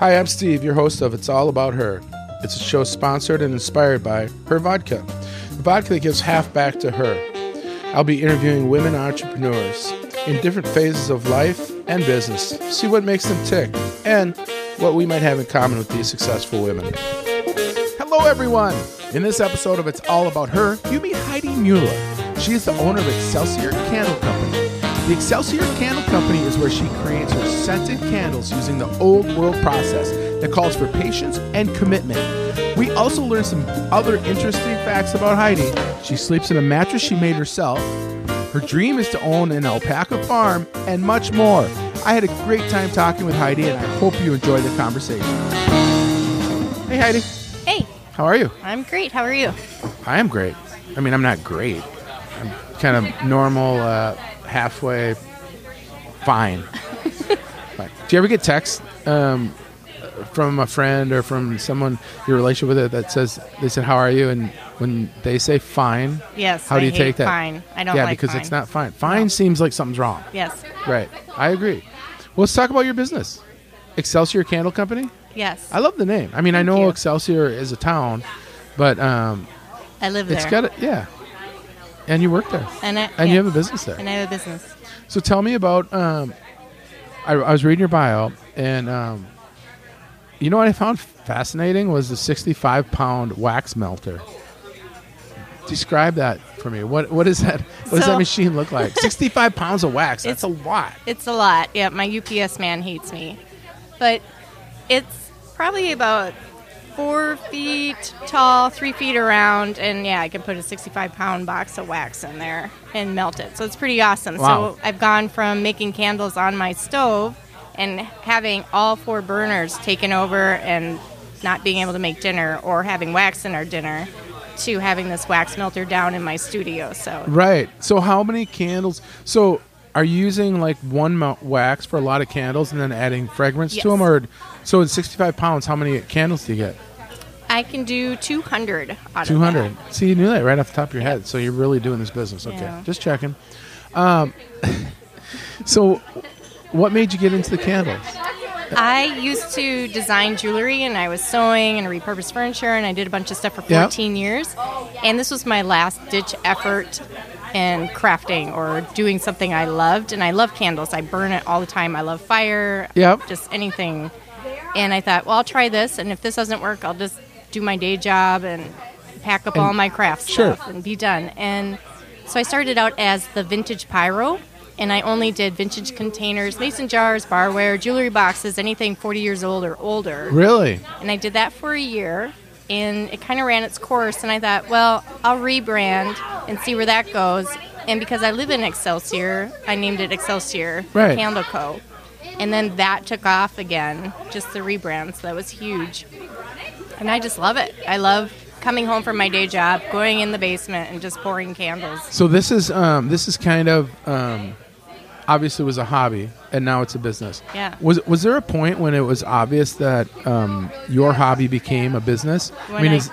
Hi, I'm Steve, your host of It's All About Her. It's a show sponsored and inspired by Her Vodka, the vodka that gives half back to her. I'll be interviewing women entrepreneurs in different phases of life and business, see what makes them tick, and what we might have in common with these successful women. Hello, everyone! In this episode of It's All About Her, you meet Heidi Mueller. She is the owner of Excelsior Candle Company. The Excelsior Candle Company is where she creates her scented candles using the old world process that calls for patience and commitment. We also learn some other interesting facts about Heidi. She sleeps in a mattress she made herself. Her dream is to own an alpaca farm and much more. I had a great time talking with Heidi, and I hope you enjoy the conversation. Hey, Heidi. Hey, How are you? I'm great. How are you? I am great. I mean, I'm not great. I'm kind of normal, uh, halfway fine. Do you ever get texts um, from a friend or from someone your relationship with it that says they said how are you and when they say fine, Yes. how I do you take that? Fine. I don't yeah, like because fine. it's not fine. Fine seems like something's wrong. Yes. Right. I agree. Well, let's talk about your business. Excelsior Candle Company. Yes. I love the name. I mean, I know you. Excelsior is a town, but um, I live there. it's got it. Yeah. And you work there. and I, And you have a business there. And I have a business. So tell me about. Um, I, I was reading your bio, and um, you know what I found fascinating was the 65 pound wax melter. Describe that for me. What what is that? What does that machine look like? 65 pounds of wax. That's a lot. It's a lot. Yeah, my UPS man hates me, but it's probably about four feet tall, three feet around, and yeah, I can put a 65 pound box of wax in there and melt it. So it's pretty awesome. Wow. So I've gone from making candles on my stove and having all four burners taken over and not being able to make dinner or having wax in our dinner to having this wax melter down in my studio. So Right. So how many candles? So are you using like one wax for a lot of candles and then adding fragrance to them, or so in 65 pounds? How many candles do you get? I can do 200 out of 200. See, you knew that right off the top of your head. So you're really doing this business. Okay, Yeah. just checking. Um, so, what made you get into the candles? I used to design jewelry and I was sewing and repurposed furniture and I did a bunch of stuff for Yeah. 14 years. And this was my last ditch effort in crafting or doing something I loved. And I love candles. I burn it all the time. I love fire. Yep. Just anything. And I thought, well, I'll try this. And if this doesn't work, I'll just do my day job and pack up all my craft Sure. stuff and be done. And so I started out as the vintage pyro, and I only did vintage containers, mason jars, barware, jewelry boxes, anything 40 years old or older. Really? And I did that for a year, and it kind of ran its course. And I thought, well, I'll rebrand and see where that goes. And because I live in Excelsior, I named it Excelsior Right. Candle Co. And then that took off again, just the rebrand. So that was huge. And I just love it. I love coming home from my day job, going in the basement, and just pouring candles. So this is um, this is kind of um, obviously was a hobby, and now it's a business. Yeah. Was was there a point when it was obvious that um, your hobby became a business? When I, is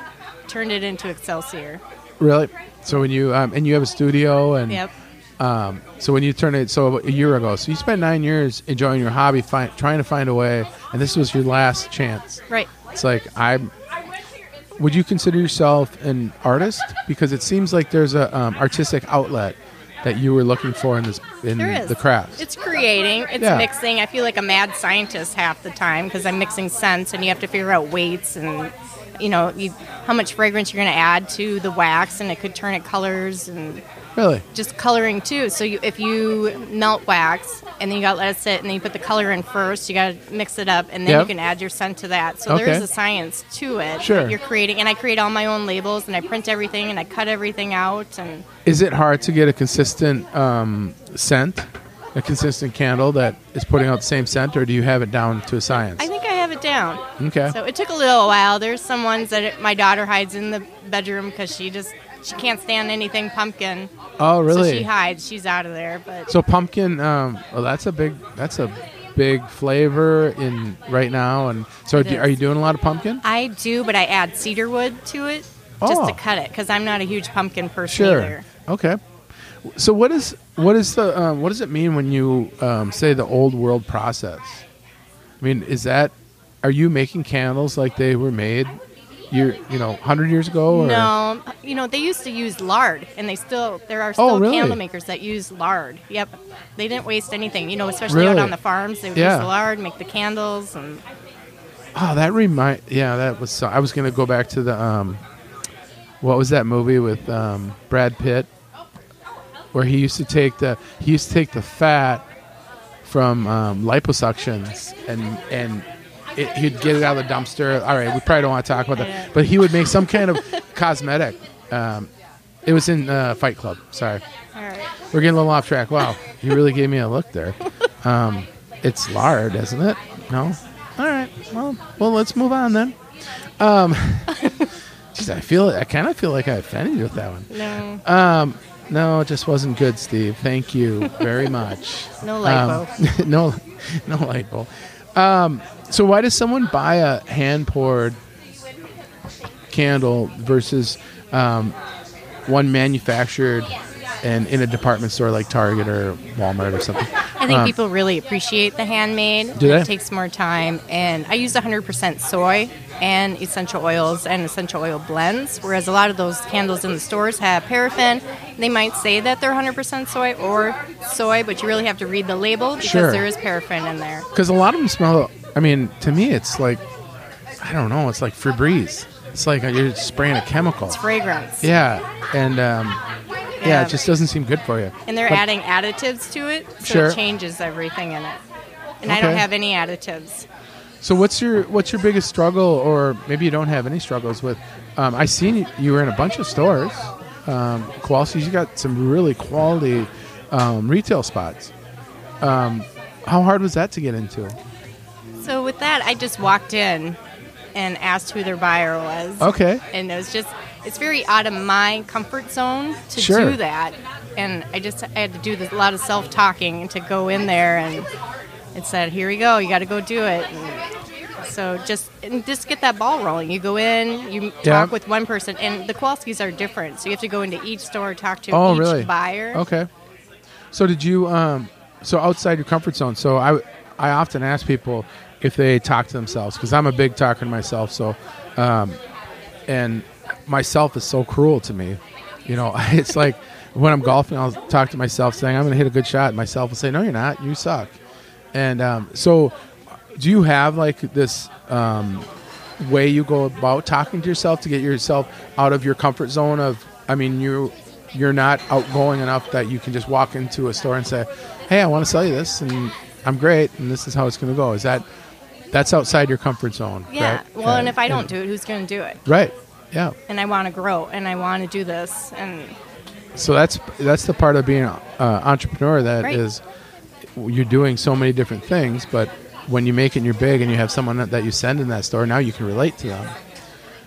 turned it into Excelsior. really. So when you um, and you have a studio and Yep. Um, so when you turn it, so a year ago, so you spent nine years enjoying your hobby, fi- trying to find a way, and this was your last chance. Right. It's like I'm. Would you consider yourself an artist? Because it seems like there's a um, artistic outlet that you were looking for in this in the craft. It's creating. It's Yeah. mixing. I feel like a mad scientist half the time because I'm mixing scents, and you have to figure out weights and you know you, how much fragrance you're going to add to the wax, and it could turn it colors and really just coloring too. So you, if you melt wax and then you got to let it sit, and then you put the color in first, you got to mix it up, and then Yep. you can add your scent to that. So Okay. there's a science to it. Sure. that You're creating, and I create all my own labels, and I print everything, and I cut everything out, and is it hard to get a consistent um, scent, a consistent candle that is putting out the same scent, or do you have it down to a science? I think I have it down. okay. So it took a little while. There's some ones that it, my daughter hides in the bedroom because she just she can't stand anything pumpkin. oh, really? So she hides. She's out of there. But So pumpkin, um, well, that's a big, that's a big flavor in right now. And so, do, are you doing a lot of pumpkin? I do, but I add cedar wood to it just Oh. to cut it because I'm not a huge pumpkin person Sure. either. Okay. So what is what is the um, what does it mean when you um, say the old world process? I mean, is that are you making candles like they were made year you know 100 years ago or? No, you know they used to use lard, and they still there are still Oh, really? candle makers that use lard. Yep, they didn't waste anything. You know, especially out on the farms, they would Yeah. use the lard, make the candles, and oh that remind yeah that was so, i was gonna go back to the um what was that movie with um brad pitt where he used to take the he used to take the fat from um, liposuctions and and it, he'd get it out of the dumpster. All right, we probably don't want to talk about that, but he would make some kind of cosmetic. Um, it was in uh, Fight Club. Sorry, all right. we're getting a little off track. Wow, you really gave me a look there. Um, it's lard, isn't it? No. All right. Well, well, let's move on then. Um, geez, I feel I kind of feel like I offended you with that one. No, Um, no, it just wasn't good, Steve. Thank you very much. no lipo. Um, no, no lipo. Um, so why does someone buy a hand poured candle versus um, one manufactured and in a department store like Target or Walmart or something? I think Um, people really appreciate the handmade. Do they? It takes more time, and I use 100% soy and essential oils and essential oil blends. Whereas a lot of those candles in the stores have paraffin. They might say that they're 100% soy or soy, but you really have to read the label because Sure. there is paraffin in there. because a lot of them smell. I mean, to me, it's like I don't know. It's like Febreze. It's like you're spraying a chemical. It's fragrance. Yeah, and um, yeah. Yeah. it just doesn't seem good for you. And they're But- adding additives to it, so Sure. it changes everything in it. And I don't have any additives. So what's your what's your biggest struggle, or maybe you don't have any struggles with? Um, I seen you, you were in a bunch of stores. Um, Kowalski's, you got some really quality um, retail spots. Um, how hard was that to get into? So with that, I just walked in and asked who their buyer was. Okay, and it was just it's very out of my comfort zone to Sure. do that and i just i had to do this, a lot of self-talking to go in there and it said here you go you got to go do it and so just and just get that ball rolling you go in you Yeah. talk with one person and the Kowalskis are different so you have to go into each store talk to Oh, each really? buyer okay. So did you? Um, so outside your comfort zone. So I I often ask people if they talk to themselves because I'm a big talker to myself. So, um, and myself is so cruel to me. You know, it's like when I'm golfing, I'll talk to myself saying I'm going to hit a good shot. Myself will say, No, you're not. You suck. And um, so, do you have like this um, way you go about talking to yourself to get yourself out of your comfort zone? Of, I mean, you you're not outgoing enough that you can just walk into a store and say, "Hey, I want to sell you this, and I'm great, and this is how it's going to go." Is that that's outside your comfort zone? yeah right? well and if i don't do it who's going to do it right, yeah. and i want to grow and i want to do this and So that's that's the part of being an uh, entrepreneur that Right. is you're doing so many different things, but when you make it and you're big and you have someone that, that you send in that store, now you can relate to them.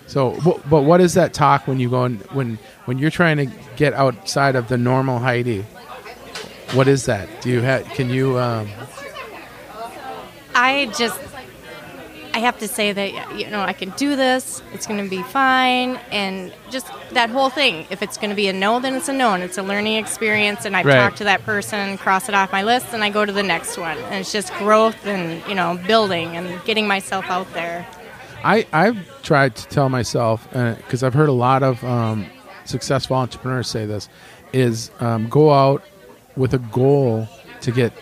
So, wh- but what is that talk when you go in, when when you're trying to get outside of the normal Heidi? What is that? Do you have? Can you? Um, I just I have to say that you know I can do this. It's going to be fine, and just that whole thing. If it's going to be a no, then it's a no, and it's a learning experience. And I've Right. talked to that person, cross it off my list, and I go to the next one. And it's just growth and you know building and getting myself out there. I I've tried to tell myself because I've heard a lot of um, successful entrepreneurs say this is um, go out with a goal to get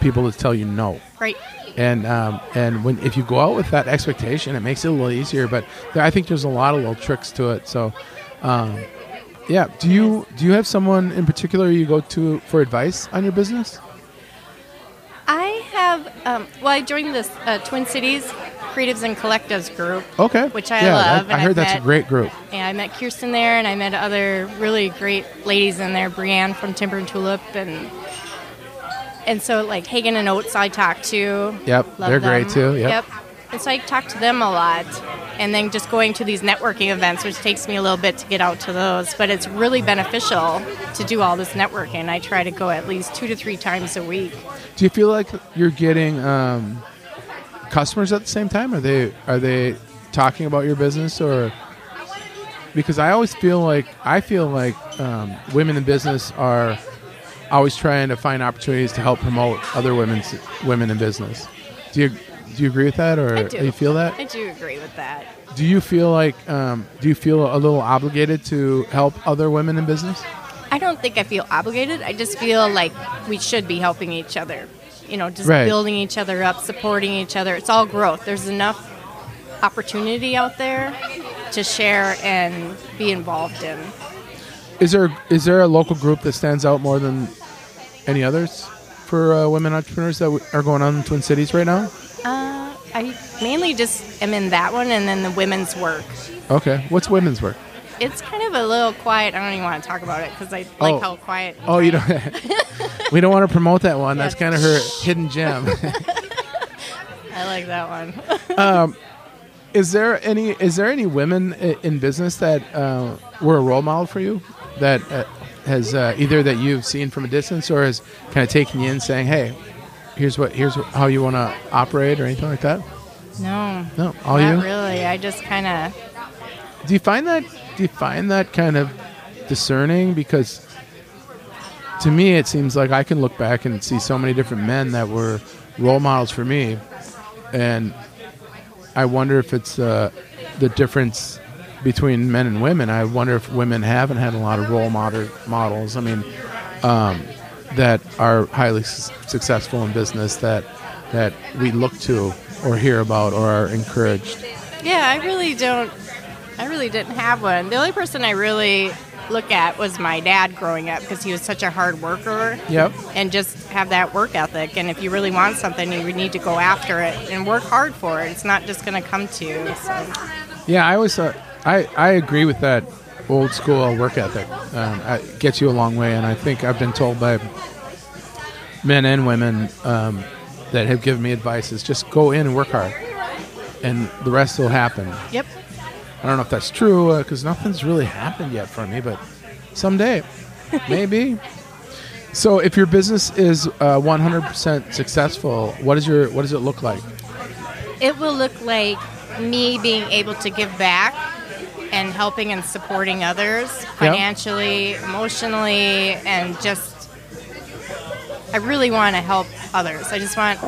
people to tell you no. Right. And um, and when if you go out with that expectation, it makes it a little easier. But there, I think there's a lot of little tricks to it. So, um, yeah. Do you do you have someone in particular you go to for advice on your business? I have um, well, I joined this uh, Twin Cities Creatives and Collectives group. Okay, Which I yeah, love, I, and I heard I've that's a great group. Yeah, I met Kirsten there, and I met other really great ladies in there, Brienne from Timber and Tulip, and and so like Hagen and Oates I talked to. Yep, Love they're great them. too. Yep. And so I talk to them a lot, and then just going to these networking events, which takes me a little bit to get out to those, but it's really beneficial to do all this networking. I try to go at least two to three times a week. Do you feel like you're getting um, customers at the same time? Are they are they talking about your business or? Because I always feel like I feel like um, women in business are always trying to find opportunities to help promote other women's women in business. Do you Do you agree with that, or do. you feel that? I do agree with that. Do you feel like um, do you feel a little obligated to help other women in business? I don't think I feel obligated. I just feel like we should be helping each other. You know, just Right. building each other up, supporting each other. It's all growth. There's enough opportunity out there to share and be involved in. Is there is there a local group that stands out more than any others for uh, women entrepreneurs that w- are going on in Twin Cities right now? Uh, I mainly just am in that one and then the women's work. Okay, what's women's work? It's kind of a little quiet. I don't even want to talk about it because I Oh. like how quiet. and Oh, you quiet. don't. we don't want to promote that one. That's kind of her hidden gem. I like that one. is there any is there any women i- in business that uh, were a role model for you that uh, has uh, either that you've seen from a distance or has kind of taken you in saying hey here's what here's how you want to operate or anything like that? No, no? All not you? really. I just kind of do you find that do you find that kind of discerning? Because to me it seems like i can look back and see so many different men that were role models for me and i wonder if it's uh, the difference between men and women i wonder if women haven't had a lot of role model models i mean um, that are highly su- successful in business that that we look to or hear about or are encouraged Yeah, I really don't. I really didn't have one. The only person I really look at was my dad growing up because he was such a hard worker yep and just have that work ethic. And if you really want something, you need to go after it and work hard for it. It's not just going to come to you. So. Yeah, I always thought I I agree with that old school work ethic. Um, it gets you a long way, and I think I've been told by men and women um, that have given me advice is just go in and work hard, and the rest will happen. Yep. I don't know if that's true because nothing's really happened yet for me, but someday, maybe. So, if your business is uh, 100% successful, what is your what does it look like? It will look like me being able to give back and helping and supporting others financially, emotionally, and just I really want to help others. I just want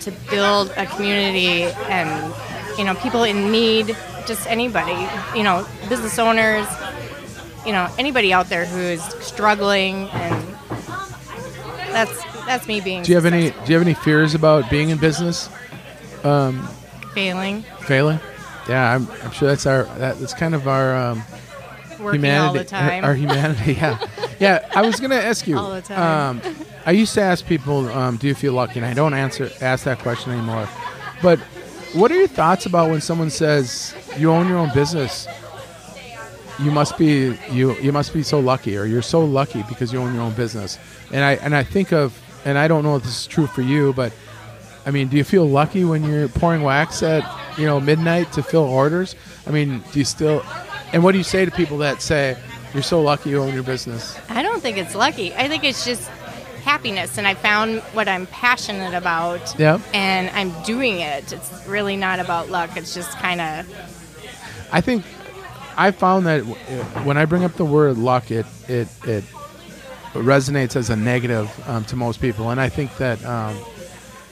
to build a community and you know people in need, just anybody, you know, business owners, you know, anybody out there who is struggling and that's that's me being Do you have any. Do you have any fears about being in business? Um, failing, failing yeah i'm, I'm sure that's our that, that's kind of our um, humanity all the time. Our, our humanity yeah. Yeah i was gonna ask you All the time. um, i used to ask people um, do you feel lucky? And i don't answer ask that question anymore. But what are your thoughts about when someone says you own your own business. You must be you you must be so lucky or you're so lucky because you own your own business. And i and i think of and i don't know if this is true for you but I mean, do you feel lucky when you're pouring wax at you know midnight to fill orders? I mean, do you still? And what do you say to people that say you're so lucky you own your business? I don't think it's lucky. I think it's just happiness, and I found what I'm passionate about. Yeah. And I'm doing it. It's really not about luck. It's just kind of I think I found that when I bring up the word luck, it it it resonates as a negative um, to most people, and I think that um,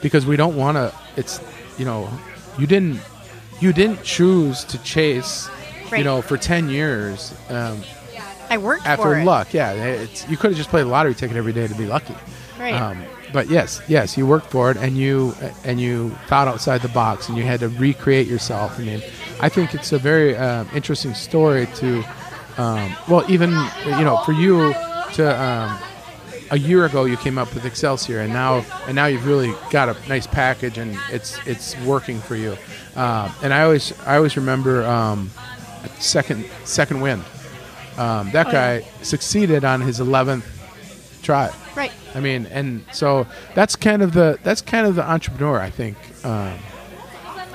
because we don't want to, it's you know, you didn't you didn't choose to chase, you know, for ten years. Um, I worked after for it. luck. Yeah, it's you could have just played a lottery ticket every day to be lucky. Right. Um, but yes, yes, you worked for it, and you and you thought outside the box, and you had to recreate yourself. I mean, I think it's a very um, interesting story to, um, well, even you know, for you to. A year ago, you came up with Excelsior, and now and now you've really got a nice package, and it's it's working for you. Um, and I always I always remember um, second second wind. Um, that Oh, guy yeah. succeeded on his eleventh try. right. I mean, and so that's kind of the that's kind of the entrepreneur, I think. Um,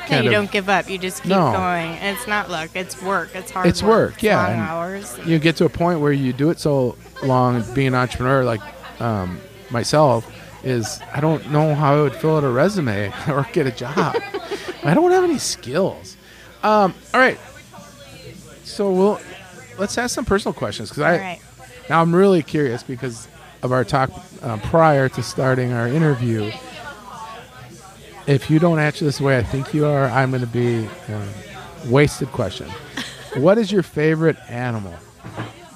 Yeah, you of- don't give up. You just keep No. going. It's not luck. It's work. It's hard. It's work, yeah, Long and- hours. you get to a point where you do it so long, being an entrepreneur, like um, myself, is I don't know how I would fill out a resume or get a job. I don't have any skills. Um, all right, so we'll let's ask some personal questions because I right. now I'm really curious because of our talk uh, prior to starting our interview. if you don't answer this the way I think you are, I'm going to be um, wasted question. what is your favorite animal?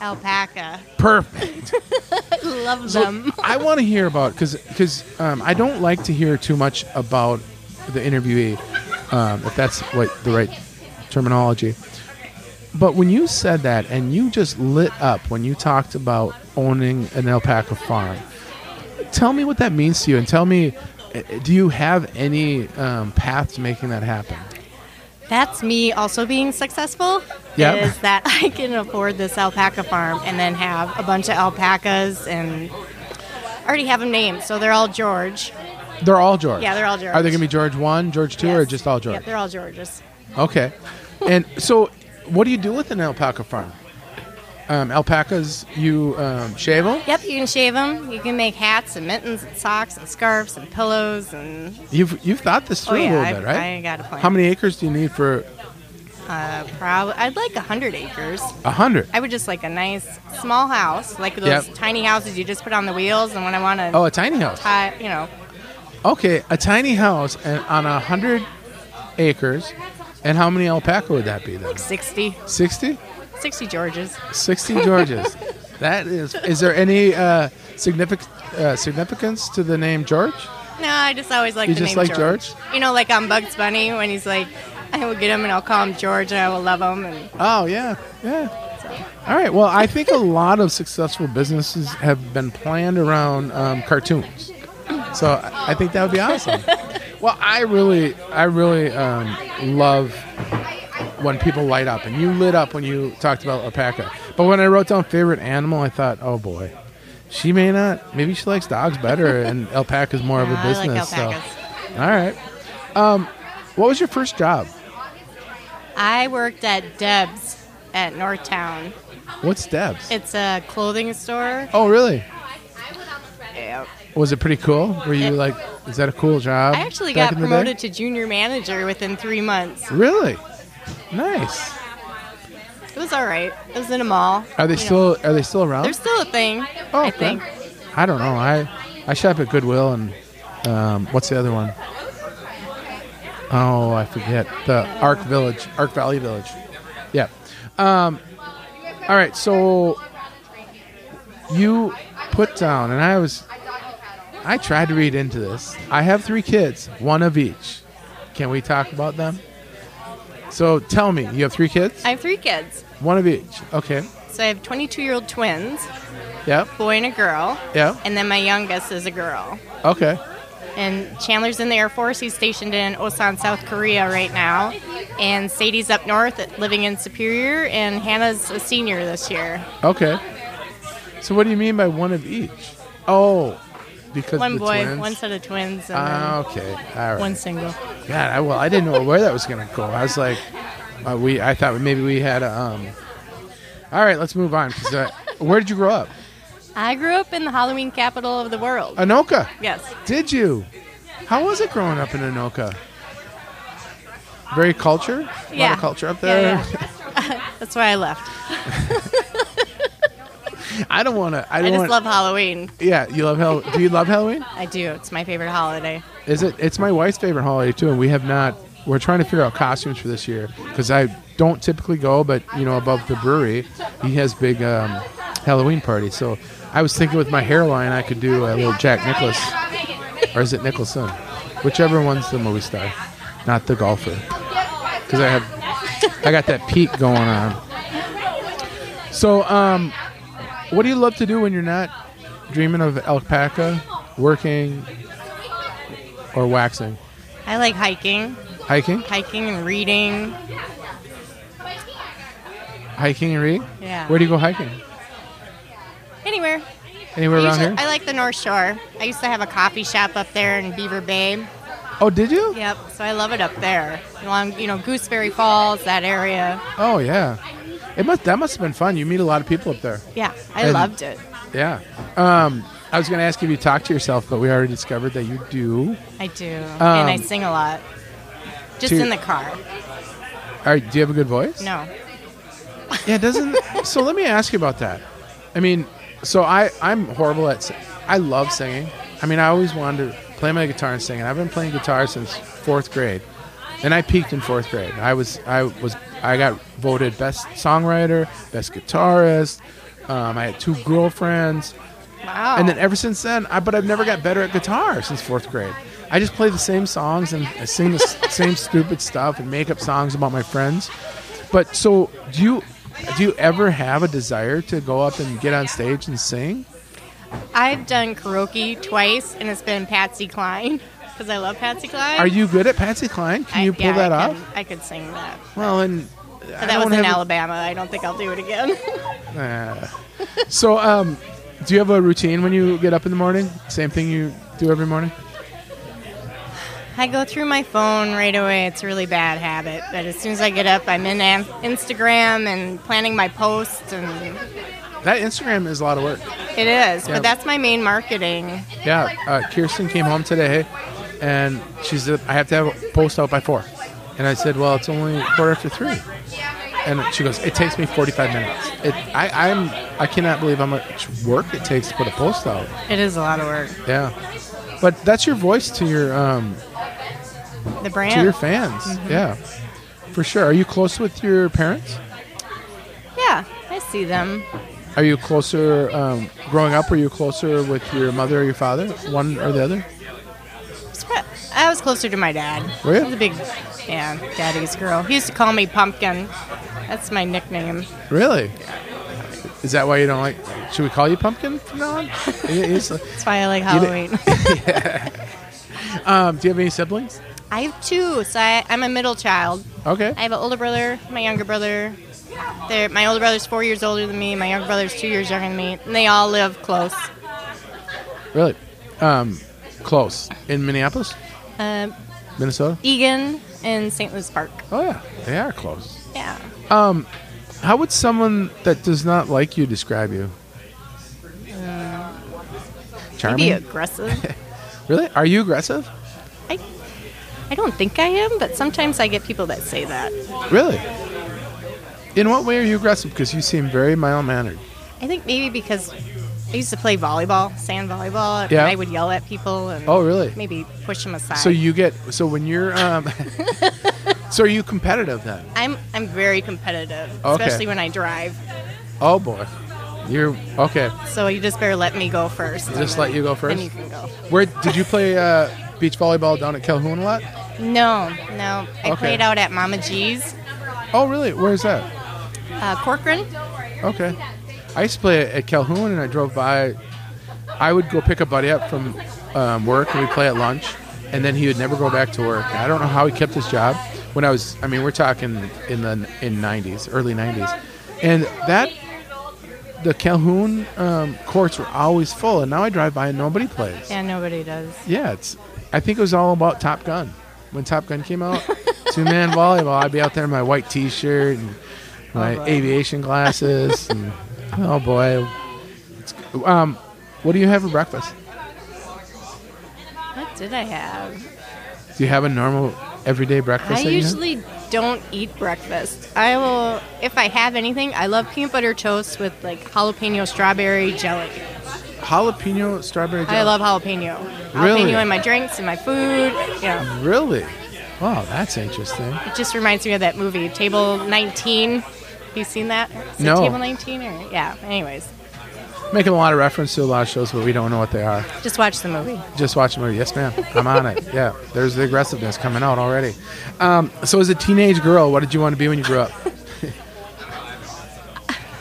Alpaca. Perfect. Love So them. I want to hear about because because um, I don't like to hear too much about the interviewee, um, if that's what the right terminology. But when you said that and you just lit up when you talked about owning an alpaca farm, tell me what that means to you and tell me, uh, do you have any um, path to making that happen? That's me also being successful. Yep. Is that I can afford this alpaca farm and then have a bunch of alpacas and already have them named. So they're all George. They're all George. Yeah, they're all George. Are they going to be George one, George two, or just all George? Yep, they're all Georges. Okay. And so, what do you do with an alpaca farm? Um, alpacas, you um, shave them. Yep, you can shave them. You can make hats and mittens and socks and scarves and pillows and You've you've thought this oh through yeah, a little I, bit, right? I got a plan. How many acres do you need for Uh, probably I'd like a hundred acres. a hundred? I would just like a nice small house, like those Yep. tiny houses you just put on the wheels. And when I want to Oh, a tiny house. tie, you know, Okay, a tiny house and on a hundred acres. And how many alpaca would that be then? 60, 60? 60 Georges. 60 Georges. that is. Is there any uh, significant uh, significance to the name George? No, I just always like You the just name like George. George? You know, like on Bugs Bunny when he's like, I will get him and I'll call him George and I will love him. And Oh yeah, yeah. All right. Well, I think a lot of successful businesses have been planned around um, cartoons, so I I think that would be awesome. well, I really, I really um, love when people light up, and you lit up when you talked about alpaca. But when I wrote down favorite animal, I thought, oh boy, she may not. Maybe she likes dogs better, and alpaca's more of a I like business. alpacas. So, all right. Um, what was your first job? I worked at Deb's at Northtown. What's Deb's? It's a clothing store. oh, really? Was it pretty cool? Were you like, is that a cool job? I actually back got in the day? promoted to junior manager within three months. Really? Nice. It was all right. It was in a mall. Are they you know. still Are they still around? They're still a thing. oh, I okay. think. I don't know. I I shop at Goodwill and um, what's the other one? Oh, I forget. The Arc Village, Arc Value Village. Yeah. Um, all right. So you put down, and I was. I tried to read into this. I have three kids, one of each. Can we talk about them? So tell me, you have three kids? I have three kids. One of each. Okay. So I have 22 year old twins, Yep. boy and a girl, Yeah. and then my youngest is a girl. Okay. And Chandler's in the Air Force. He's stationed in Osan, South Korea right now. And Sadie's up north living in Superior. And Hannah's a senior this year. Okay. So what do you mean by one of each? Oh, because One boy, twins? one set of twins, and Ah, okay. All right. one single. God, I, well, I didn't know where that was gonna go. I was like, uh, we. I thought maybe we had a. Um, all right, let's move on. 'cause, uh, where did you grow up? I grew up in the Halloween capital of the world. Anoka. Yes. Did you? How was it growing up in Anoka? Very culture. A lot Yeah. of culture up Yeah, there. That's why I left. I don't want to. I I don't just want. love Halloween. yeah, you love Hall. Do you love Halloween? I do. It's my favorite holiday. Is it? It's my wife's favorite holiday too, and we have not. We're trying to figure out costumes for this year because I don't typically go, but you know, above the brewery, he has big um, Halloween party. So I was thinking with my hairline, I could do a little Jack Nicholas, or is it Nicholson, whichever one's the movie star, not the golfer, because I have, I got that peak going on. So, um, what do you love to do when you're not dreaming of alpaca, working, or waxing? I like hiking, Hiking? hiking and reading. Hiking and reading? Yeah. Where do you go hiking? Anywhere. Anywhere around Usually- here? I like the North Shore. I used to have a coffee shop up there in Beaver Bay. Oh, did you? Yep. So I love it up there. Along, you know, Gooseberry Falls, that area. Oh, yeah. It must. That must have been fun. You meet a lot of people up there. Yeah, I And- loved it. Yeah. Um, I was going to ask if you talk to yourself, but we already discovered that you do. I do, and I Um, sing a lot. Just to- in the car. All right, do you have a good voice? No. Yeah, doesn't. so let me ask you about that. I mean, so I I'm horrible at. I love singing. I mean, I always wanted to play my guitar and sing. And I've been playing guitar since fourth grade, and I peaked in fourth grade. I was I was I got voted best songwriter, best guitarist. Um, I had two girlfriends, Wow. and then ever since then, I but I've never got better at guitar since fourth grade. I just play the same songs and I sing the same stupid stuff and make up songs about my friends. But so do you? Do you ever have a desire to go up and get on stage and sing? I've done karaoke twice, and it's been Patsy Cline because I love Patsy Cline. Are you good at Patsy Cline? Can I- you pull yeah, that I off? Can, I could sing that. Well, and But that was in Alabama. I don't think I'll do it again. So, um, do you have a routine when you get up in the morning? Same thing you do every morning? I go through my phone right away. It's a really bad habit. But as soon as I get up, I'm in Instagram and planning my posts, and That Instagram is a lot of work. it is. Yeah. But that's my main marketing. Yeah, uh, Kirsten came home today, and she said I have to have a post out by four, and I said, well, it's only quarter after three, and she goes, it takes me forty-five minutes. It, I, I'm, I cannot believe how much work it takes to put a post out. It is a lot of work. Yeah, but that's your voice to your um, The brand. to your fans. Yeah, for sure. Are you close with your parents? yeah, I see them. Are you closer um, growing up? Were you closer with your mother or your father, one or the other? I was closer to my dad. Were you? I was a big, yeah, daddy's girl. He used to call me Pumpkin. That's my nickname. Really? Is that why you don't like? Should we call you Pumpkin from now on? You- you s- That's why I like Halloween. um, do you have any siblings? I have two, so I, I'm a middle child. Okay. I have an older brother, my younger brother. They're, my older brother's four years older than me. My younger brother's two years younger than me, and they all live close. Really? Um, close in Minneapolis, Uh, Minnesota. Eagan and St. Louis Park. Oh yeah, they are close. Yeah. How would someone that does not like you describe you? Charming. Maybe aggressive. Really? Are you aggressive? I, I don't think I am, but sometimes I get people that say that. Really? In what way are you aggressive? Because you seem very mild mannered. I think maybe because I used to play volleyball, sand volleyball, and Yeah. I would yell at people and Oh, really? maybe push them aside. So you get so when you're um, so are you competitive then? I'm I'm very competitive, Okay. especially when I drive. Oh boy, you're okay. So you just better let me go first. Just then- let you go Then first? you can go. Where did you play uh, beach volleyball down at Calhoun a lot? No, no. I Okay. played out at Mama G's, Oh really? Where's that? uh, Corcoran. Okay. I used to play at Calhoun, and I drove by. I would go pick a buddy up from um, work, and we'd play at lunch, and then he would never go back to work. I don't know how he kept his job. When I was, I mean, we're talking in the in '90s, early '90s, and that the Calhoun um, courts were always full, and now I drive by and nobody plays. Yeah, nobody does. Yeah, it's. I think it was all about Top Gun. When Top Gun came out, two man volleyball. I'd be out there in my white T-shirt and my boy. aviation glasses, and oh boy, it's, um, what do you have for breakfast? What did I have? Do you have a normal everyday breakfast? I that you have? usually don't eat breakfast. I will, if I have anything, I love peanut butter toast with like jalapeno strawberry jelly. jalapeno strawberry. Jelly? I jelly. love jalapeno. Really? Jalapeno in my drinks, and my food. Yeah. Really? Wow, that's interesting. It just reminds me of that movie, Table 19. Have you seen that? Is No. Table 19 or yeah. Anyways, Making a lot of reference to a lot of shows, but we don't know what they are. just watch the movie. Just watch the movie. Yes, ma'am. I'm on it. Yeah, there's the aggressiveness coming out already. Um, so, as a teenage girl, what did you want to be when you grew up?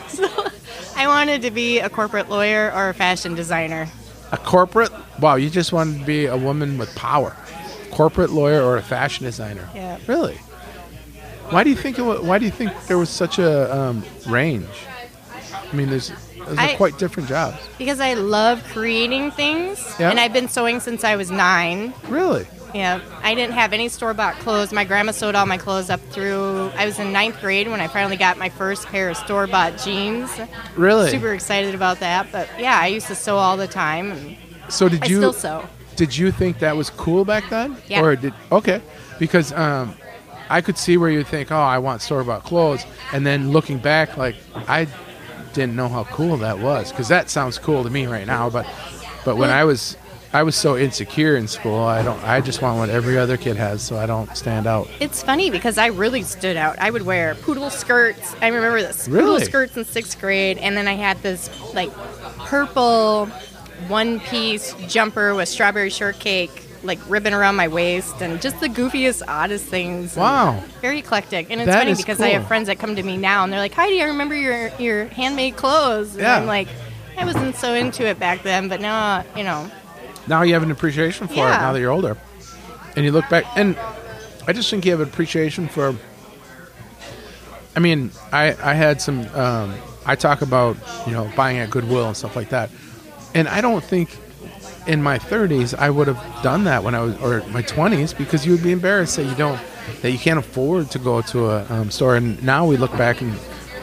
so, I wanted to be a corporate lawyer or a fashion designer. A corporate? Wow, you just wanted to be a woman with power. Corporate lawyer or a fashion designer? Yeah. Really? Why do you think it Why do you think there was such a um, range? I mean, there's, those are I- quite different jobs. Because I love creating things, Yeah. and I've been sewing since I was nine. Really? Yeah, I didn't have any store bought clothes. My grandma sewed all my clothes up through. I was in ninth grade when I finally got my first pair of store bought jeans. Really? Super excited about that. But yeah, I used to sew all the time. And So did I you? still sew. Did you think that was cool back then? Yeah. Or did okay? Because um, I could see where you think, oh, I want store bought clothes, and then looking back, like I didn't know how cool that was because that sounds cool to me right now. But but when I was I was so insecure in school. I don't. I just want what every other kid has, so I don't stand out. It's funny because I really stood out. I would wear poodle skirts. I remember this Really? poodle skirts in sixth grade, and then I had this like purple one piece jumper with strawberry shortcake like ribbon around my waist, and just the goofiest, oddest things. Wow. very eclectic. And it's That funny is because I cool. have friends that come to me now, and they're like, "Heidi, I remember your your handmade clothes." And Yeah. I'm like, I wasn't so into it back then, but now you know. Now you have an appreciation for it. Yeah. Now that you're older, and you look back, and I just think you have an appreciation for. I mean, I I had some. Um, I talk about you know buying at Goodwill and stuff like that, and I don't think in my 30s I would have done that when I was or my 20s because you would be embarrassed that you don't that you can't afford to go to a um, store. And now we look back and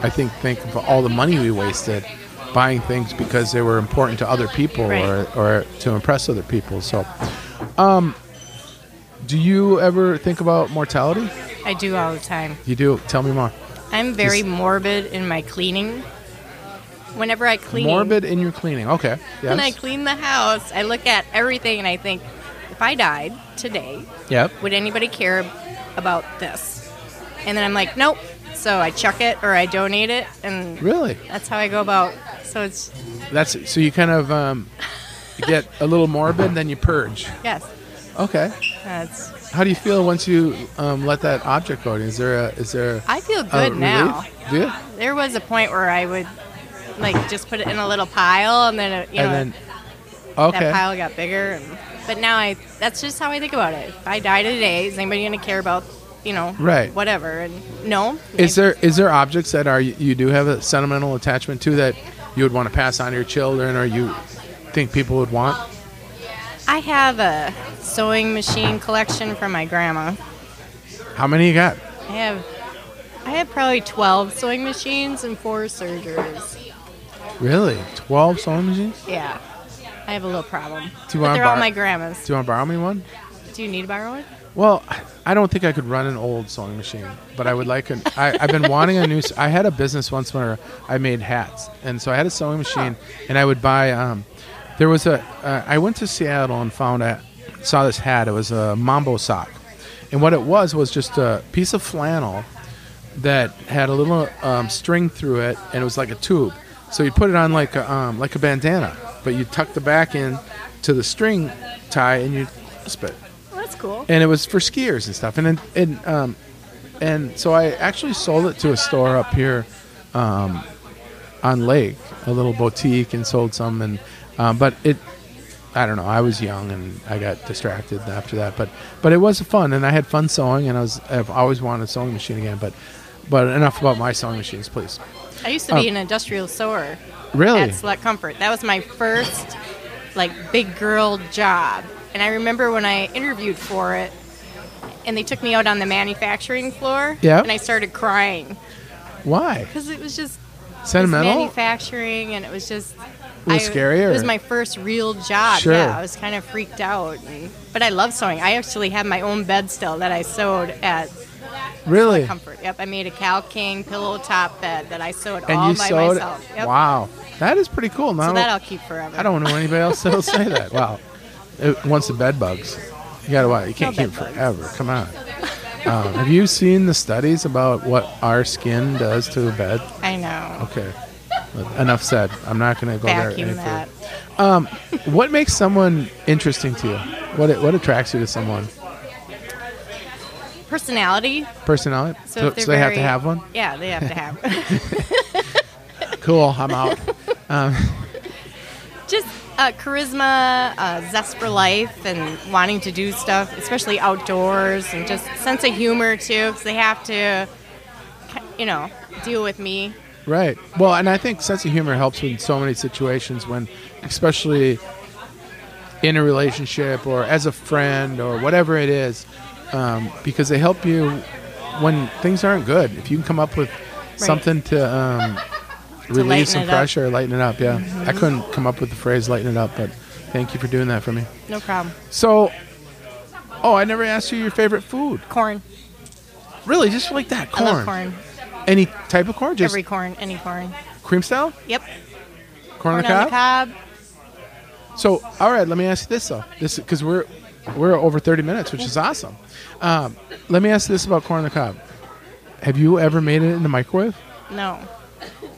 I think think of all the money we wasted buying things because they were important to other people Right. or or to impress other people. So, um, do you ever think about mortality? I do all the time. You do. Tell me more. I'm very Just- morbid in my cleaning. Whenever I clean, Morbid in your cleaning. Okay. when I clean the house, I look at everything and I think, if I died today, Yep. would anybody care about this? And then I'm like, nope. So I chuck it or I donate it, and Really? that's how I go about. So it's That's so you kind of um, get a little morbid, then you purge. yes, Okay. that's. How do you feel once you um, let that object go? Is there a is there I feel a good now. relief? Do you? There was a point where I would like just put it in a little pile, and then it, you know and then okay. that pile got bigger. And, but now I that's just how I think about it. If I die today, is anybody going to care about you know Right. whatever? And no, Is there is there objects that are you do have a sentimental attachment to that you would want to pass on to your children or you think people would want? I have a sewing machine collection from my grandma. How many you got? I have I have probably twelve sewing machines and four sergers. Really? Twelve sewing machines? Yeah. I have a little problem. Do you but wanna they're all my grandma's. Do you want to borrow me one? Do you need to borrow one? Well, I don't think I could run an old sewing machine, but I would like an. I, I've been wanting a new. I had a business once where I made hats, and so I had a sewing machine, and I would buy. Um, there was a. Uh, I went to Seattle and found a. Saw this hat. It was a mambo sock, and what it was was just a piece of flannel that had a little um, string through it, and it was like a tube. So you put it on like a um, like a bandana, but you tuck the back in to the string tie, and you clasp it Well, that's cool. and it was for skiers and stuff. And and um, and so I actually sold it to a store up here um, on Lake, a little boutique, and sold some. And um, but it, I don't know. I was young and I got distracted after that. But but it was fun, and I had fun sewing, and I was I've always wanted a sewing machine again. But but enough about my sewing machines, please. I used to be Oh. an industrial sewer Really? at Select Comfort. That was my first like big girl job. And I remember when I interviewed for it and they took me out on the manufacturing floor Yeah. and I started crying Why? because it was just it was Sentimental? manufacturing and it was just A little I- scary, It was my first real job. Sure. Yeah, I was kind of freaked out. And, but I love sewing. I actually have my own bed still that I sewed at Really? Comfort. Yep, I made a Cal King pillow top bed that I sewed And all you by sewed? myself. Yep. Wow, that is pretty cool. Now So that I'll keep forever. I don't know anybody else that'll say that. Wow. It, once the bed bugs, you gotta what? You can't No keep it bed bugs. forever. Come on. Um, have you seen the studies about what our skin does to a bed? I know. Okay. Enough said. I'm not going to go there Vacuum any that. further. What makes someone interesting to you? What what attracts you to someone? Personality. Personality. So, So, so they have to have one. Yeah, they have to have. Cool. I'm out. Just uh, charisma, uh, zest for life, and wanting to do stuff, especially outdoors, and just sense of humor too, because they have to, you know, deal with me. Right. Well, and I think sense of humor helps in so many situations when, especially in a relationship or as a friend or whatever it is, um, because they help you when things aren't good. If you can come up with something to um, relieve some it up. pressure, lighten it up. Yeah, I couldn't come up with the phrase "lighten it up," but thank you for doing that for me. No problem. So, oh, I never asked you your favorite food. Corn. Really, just like that, corn. I love corn. Any type of corn, just Every corn, any corn. cream style, Yep. corn, on Corn the on cob. the cob. So, all right, let me ask you this though. This because we're we're over thirty minutes, which is awesome. Um, let me ask you this about corn on the cob. Have you ever made it in the microwave? No.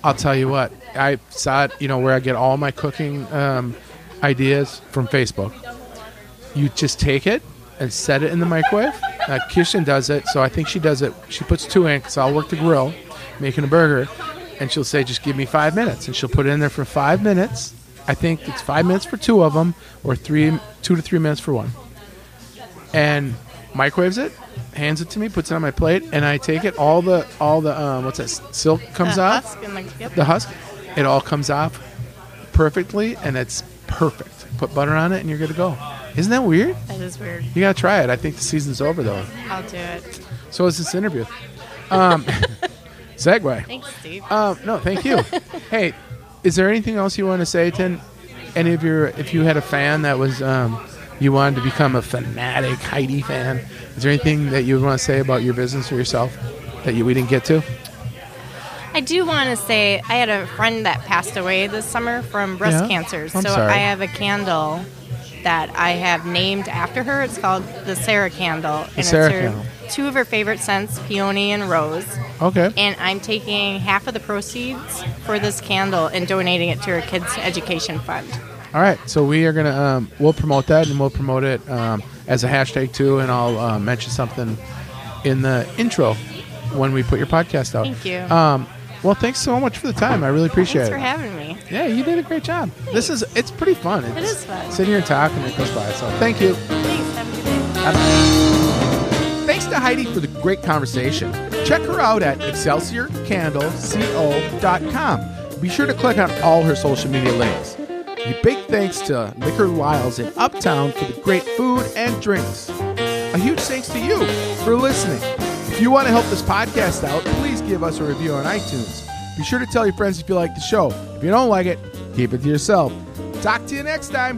I'll tell you what. I saw it. You know where I get all my cooking um, ideas from Facebook. You just take it and set it in the microwave. Uh, Kirsten does it, so I think she does it. She puts two in so I'll work the grill, making a burger, and she'll say, "Just give me five minutes," and she'll put it in there for five minutes. I think it's five minutes for two of them, or three, two to three minutes for one. And microwaves it, hands it to me, puts it on my plate, and I take it. All the all the um, what's that silk comes The off husk and the- yep. the husk, it all comes off perfectly, and it's perfect. Put butter on it, and you're good to go. Isn't that weird? That is weird. You gotta try it. I think the season's over though. I'll do it. So is this interview. Um, segue. Thanks, Steve. Um, no, thank you. hey, is there anything else you want to say, Tin? Any of your, if you had a fan that was, um, you wanted to become a fanatic Heidi fan, is there anything that you would want to say about your business or yourself that you, we didn't get to? I do want to say I had a friend that passed away this summer from breast Yeah? cancer. I'm so sorry. I have a candle that I have named after her. It's called the Sarah Candle. and Sarah it's her, Candle. two of her favorite scents, peony and rose. Okay. And I'm taking half of the proceeds for this candle and donating it to her kids' education fund. All right, so we are gonna um, we'll promote that and we'll promote it um, as a hashtag too, and I'll uh, mention something in the intro when we put your podcast out. Thank you. Um, well, thanks so much for the time. I really appreciate it. Thanks for having me. yeah, you did a great job. This is it's pretty fun. It's, is fun. Sitting here and talking, it goes by. So thank you. Thanks. Have a good day. Thanks to Heidi for the great conversation. Check her out at excelsiorcandleco.com. Be sure to click on all her social media links. A big thanks to Liquor Lyle's in Uptown for the great food and drinks. A huge thanks to you for listening. If you want to help this podcast out, please give us a review on iTunes. Be sure to tell your friends if you like the show. If you don't like it, keep it to yourself. Talk to you next time.